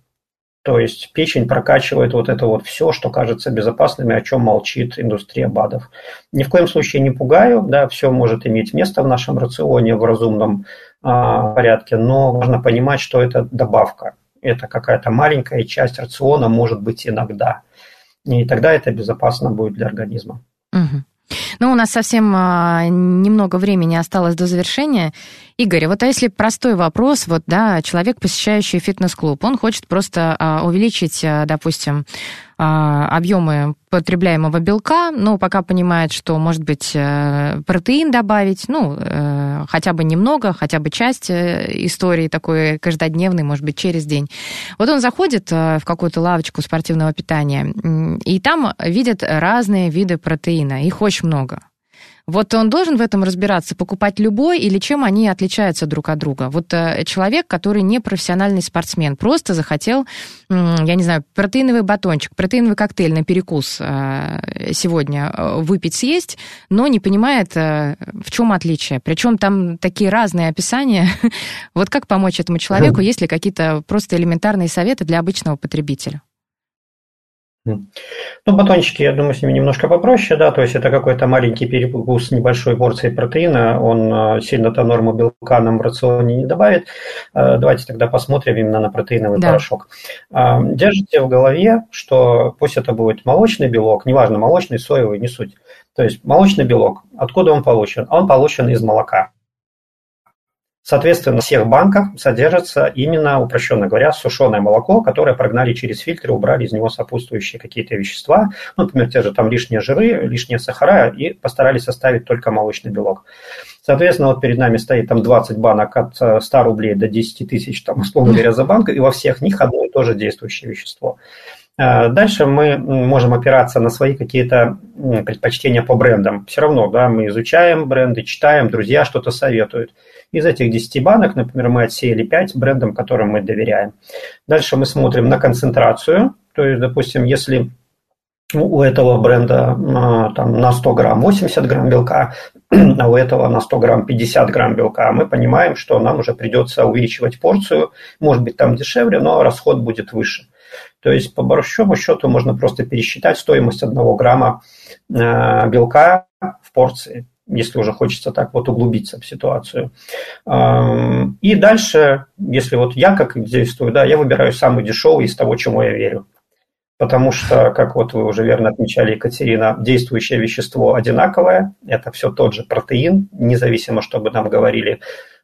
То есть печень прокачивает вот это вот все, что кажется безопасным и о чем молчит индустрия БАДов. Ни в коем случае не пугаю, да, все может иметь место в нашем рационе в разумном а, порядке, но важно понимать, что это добавка это какая-то маленькая часть рациона, может быть, иногда. И тогда это безопасно будет для организма. Угу. Ну, у нас совсем а, немного времени осталось до завершения. Игорь, вот а если простой вопрос, вот, да, человек, посещающий фитнес-клуб, он хочет просто а, увеличить, а, допустим, объемы потребляемого белка, но пока понимает, что, может быть, э, протеин добавить, ну, э, хотя бы немного, хотя бы часть э, истории такой каждодневной, может быть, через день. Вот он заходит в какую-то лавочку спортивного питания, и там видит разные виды протеина, их очень много. Вот он должен в этом разбираться, покупать любой или чем они отличаются друг от друга. Вот э, человек, который не профессиональный спортсмен, просто захотел, я не знаю, протеиновый батончик, протеиновый коктейль на перекус э, сегодня э, выпить, съесть, но не понимает, в чем отличие. Причем там такие разные описания. Вот как помочь этому человеку, есть ли какие-то просто элементарные советы для обычного потребителя? Ну, батончики, я думаю, с ними немножко попроще, да, то есть это какой-то маленький перекус небольшой порции протеина, он э, сильно-то норму белка нам в рационе не добавит. Э, давайте тогда посмотрим именно на протеиновый да. порошок. А, держите в голове, что пусть это будет молочный белок, неважно, молочный, соевый, не суть. То есть молочный белок, откуда он получен? Он получен из молока. Соответственно, в всех банках содержится именно, упрощенно говоря, сушеное молоко, которое прогнали через фильтры, убрали из него сопутствующие какие-то вещества, ну, например, те же там лишние жиры, лишние сахара, и постарались составить только молочный белок. Соответственно, вот перед нами стоит там 20 банок от 100 э, рублей до 10 тысяч, там, условно говоря, за банк, и во всех них одно и то же действующее вещество. Э, дальше мы можем опираться на свои какие-то предпочтения по брендам. Все равно, да, мы изучаем бренды, читаем, друзья что-то советуют. Из этих 10 банок, например, мы отсеяли 5 брендам, которым мы доверяем. Дальше мы смотрим на концентрацию. То есть, допустим, если у этого бренда а, там, на 100 грамм 80 грамм белка, а у этого на 100 грамм 50 грамм белка, мы понимаем, что нам уже придется увеличивать порцию. Может быть, там дешевле, но расход будет выше. То есть, по большому счету, можно просто пересчитать стоимость одного грамма а, белка в порции если уже хочется так вот углубиться в ситуацию. И дальше, если вот я как действую, да, я выбираю самый дешевый из того, чему я верю. Потому что, как вот вы уже верно отмечали, Екатерина, действующее вещество одинаковое, это все тот же протеин, независимо, что бы нам говорили,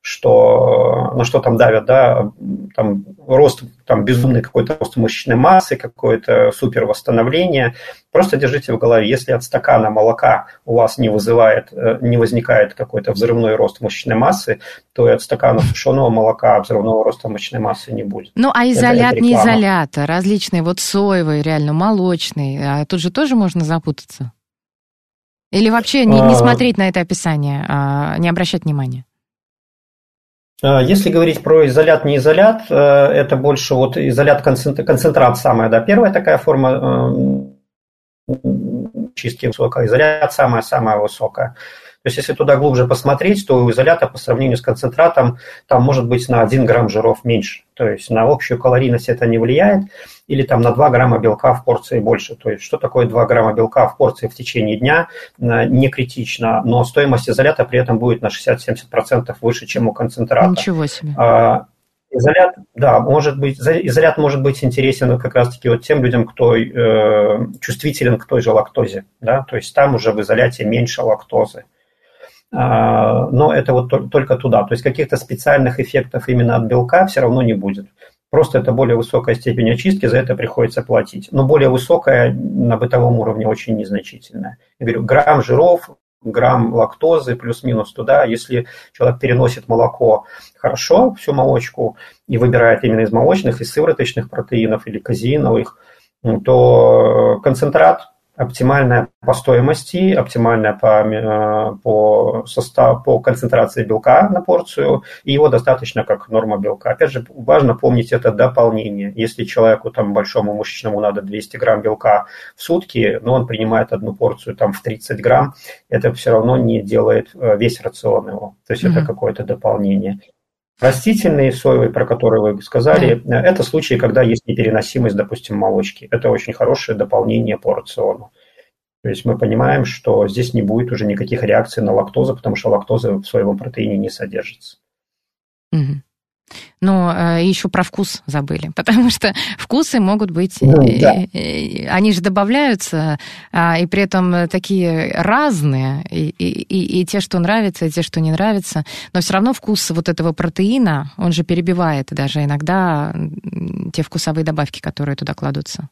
что, на что там давят, да, там рост, там безумный какой-то рост мышечной массы, какое-то супер восстановление. Просто держите в голове, если от стакана молока у вас не вызывает, э, не возникает какой-то взрывной рост мышечной массы, то и от стакана сушеного молока взрывного роста мышечной массы не будет. Ну, а изолят, не изолят, а различные, вот соевые, реально молочные, а тут же тоже можно запутаться? Или вообще не, не а. смотреть на это описание, а не обращать внимания? А, если говорить про изолят, не изолят, э, это больше вот изолят концентрат самая, да, первая такая форма э, чистки высокая, изолят самая-самая высокая. То есть, если туда глубже посмотреть, то у изолята по сравнению с концентратом там может быть на 1 грамм жиров меньше. То есть, на общую калорийность это не влияет. Или там на 2 грамма белка в порции больше. То есть, что такое 2 грамма белка в порции в течение дня, э, не критично. Но стоимость изолята при этом будет на 60-70% выше, чем у концентрата. Ничего себе. А, изолят, да, может быть, изолят может быть интересен как раз-таки вот тем людям, кто э, чувствителен к той же лактозе, да, то есть там уже в изоляте меньше лактозы. А, но это вот только туда. То есть каких-то специальных эффектов именно от белка все равно не будет. Просто это более высокая степень очистки, за это приходится платить. Но более высокая на бытовом уровне очень незначительная. Я говорю, грамм жиров, грамм лактозы плюс-минус туда. Если человек переносит молоко хорошо, всю молочку, и выбирает именно из молочных, из сывороточных протеинов или казеиновых, то концентрат оптимальная по стоимости, оптимальная по, э, по, состав, по концентрации белка на порцию, и его достаточно как норма белка. Опять же, важно помнить это дополнение. Если человеку там большому мышечному надо 200 грамм белка в сутки, но он принимает одну порцию там в 30 грамм, это все равно не делает э, весь рацион его. То есть mm-hmm. это какое-то дополнение. Растительные соевые, про которые вы сказали, mm. это случаи, когда есть непереносимость, допустим, молочки. Это очень хорошее дополнение по рациону. То есть мы понимаем, что здесь не будет уже никаких реакций на лактозу, потому что лактоза в соевом протеине не содержится. Mm. Но э, еще про вкус забыли, потому что вкусы могут быть, ну, да. э, они же добавляются, э, и при этом такие разные, и, и, и те, что нравятся, и те, что не нравятся, но все равно вкус вот этого протеина, он же перебивает даже иногда те вкусовые добавки, которые туда кладутся.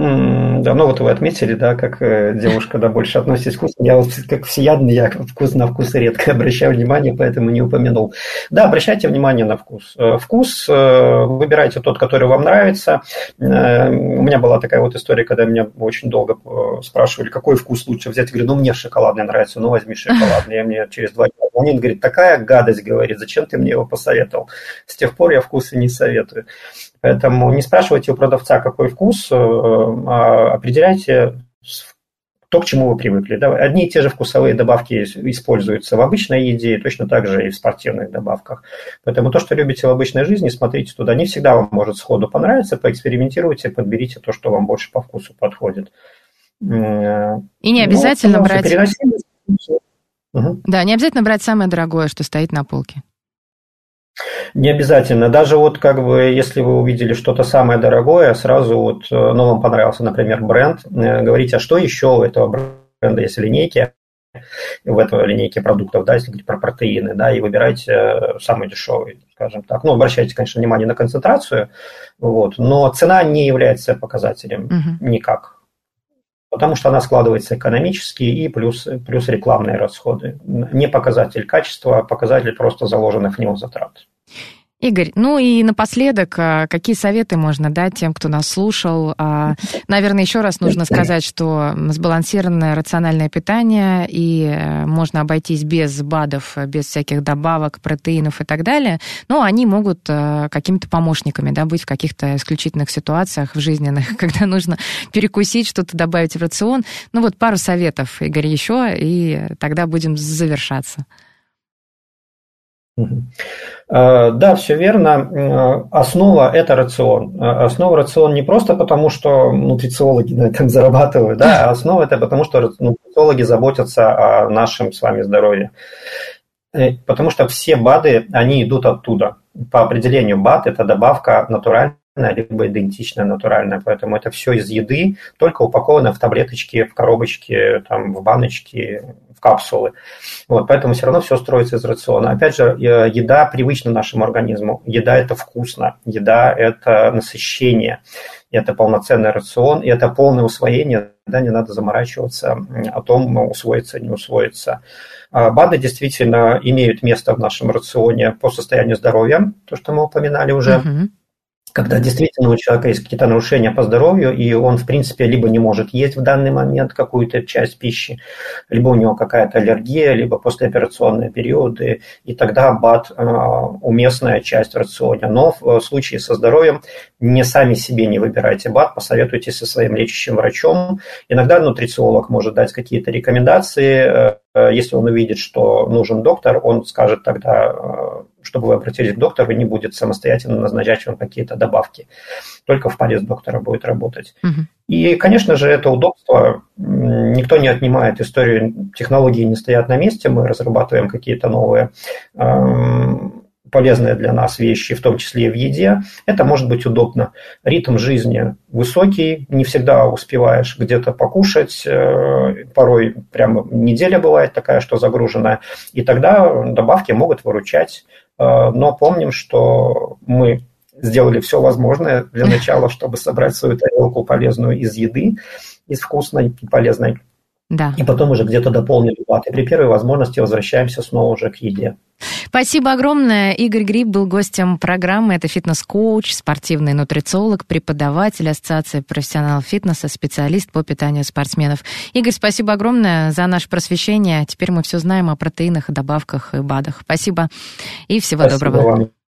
Да, ну вот вы отметили, да, как э, девушка, да, больше относитесь к вкусу. Я вот как всеядный, я вкус на вкусы редко обращаю внимание, поэтому не упомянул. Да, обращайте внимание на вкус. Э, вкус э, выбирайте тот, который вам нравится. У меня была такая вот история, когда меня очень долго спрашивали, какой вкус лучше взять. Я говорю, ну мне шоколадный нравится, ну возьми шоколадный. Я мне через два дня звонит, говорит, такая гадость, говорит, зачем ты мне его посоветовал? С тех пор я вкусы не советую. Поэтому не спрашивайте у продавца, какой вкус, э, а определяйте то, к чему вы привыкли. Одни и те же вкусовые добавки используются в обычной еде, точно так же и в спортивных добавках. Поэтому то, что любите в обычной жизни, смотрите туда. Не всегда вам может сходу понравиться, поэкспериментируйте, подберите то, что вам больше по вкусу подходит. И не обязательно ну, брать... Угу. Да, не обязательно брать самое дорогое, что стоит на полке. Не обязательно. Даже вот как бы, если вы увидели что-то самое дорогое, сразу вот, э, ну, вам понравился, например, бренд, э, говорите, а что еще у этого бренда есть линейки, в этой линейке продуктов, да, если говорить про протеины, да, и выбирайте э, самый дешевый, скажем так. Ну, обращайте, конечно, внимание на концентрацию, вот, но цена не является показателем угу. никак потому что она складывается экономически и плюс, плюс рекламные расходы. Не показатель качества, а показатель просто заложенных в него затрат. Игорь, ну и напоследок, а, какие советы можно дать тем, кто нас слушал? А, наверное, еще раз нужно сказать, что сбалансированное рациональное питание, и э, можно обойтись без БАДов, без всяких добавок, протеинов и так далее, но они могут э, какими-то помощниками да, быть в каких-то исключительных ситуациях в жизненных, когда нужно перекусить, что-то добавить в рацион. Ну вот пару советов, Игорь, еще, и тогда будем завершаться. Э, да, все верно. Э, основа – это рацион. Э, основа рацион не просто потому, что нутрициологи на этом зарабатывают, да, а основа – это потому, что нутрициологи заботятся о нашем с вами здоровье. Потому что все БАДы, они идут оттуда. По определению БАД – это добавка натуральных либо идентичная натуральная, поэтому это все из еды, только упаковано в таблеточки, в коробочки, там, в баночки, в капсулы. Вот, поэтому все равно все строится из рациона. Опять же, э, еда привычна нашему организму. Еда – это вкусно, еда – это насыщение, это полноценный рацион, и это полное усвоение, да, не надо заморачиваться о том, усвоится, не усвоится. А БАДы действительно имеют место в нашем рационе по состоянию здоровья, то, что мы упоминали уже. Uh-huh когда действительно у человека есть какие-то нарушения по здоровью, и он, в принципе, либо не может есть в данный момент какую-то часть пищи, либо у него какая-то аллергия, либо послеоперационные периоды, и тогда БАД э, уместная часть в рационе. Но в случае со здоровьем не сами себе не выбирайте БАД, посоветуйтесь со своим лечащим врачом. Иногда нутрициолог может дать какие-то рекомендации, э, если он увидит, что нужен доктор, он скажет тогда, э, чтобы вы обратились к доктору, не будет самостоятельно назначать вам какие-то добавки. Только в паре с доктором будет работать. Угу. И, конечно же, это удобство. Никто не отнимает историю. Технологии не стоят на месте. Мы разрабатываем какие-то новые эм, полезные для нас вещи, в том числе и в еде, это может быть удобно. Ритм жизни высокий, не всегда успеваешь где-то покушать, э, порой прямо неделя бывает такая, что загруженная, и тогда добавки могут выручать. Э, но помним, что мы сделали все возможное для начала, чтобы собрать свою тарелку полезную из еды, из вкусной и полезной. Да. И потом уже где-то дополнили бат. И при первой возможности возвращаемся снова уже к еде. Спасибо огромное. Игорь Гриб был гостем программы. Это фитнес-коуч, спортивный нутрициолог, преподаватель Ассоциации профессионалов фитнеса, специалист по питанию спортсменов. Игорь, спасибо огромное за наше просвещение. Теперь мы все знаем о протеинах, добавках и БАДах. Спасибо и всего спасибо доброго. Вам.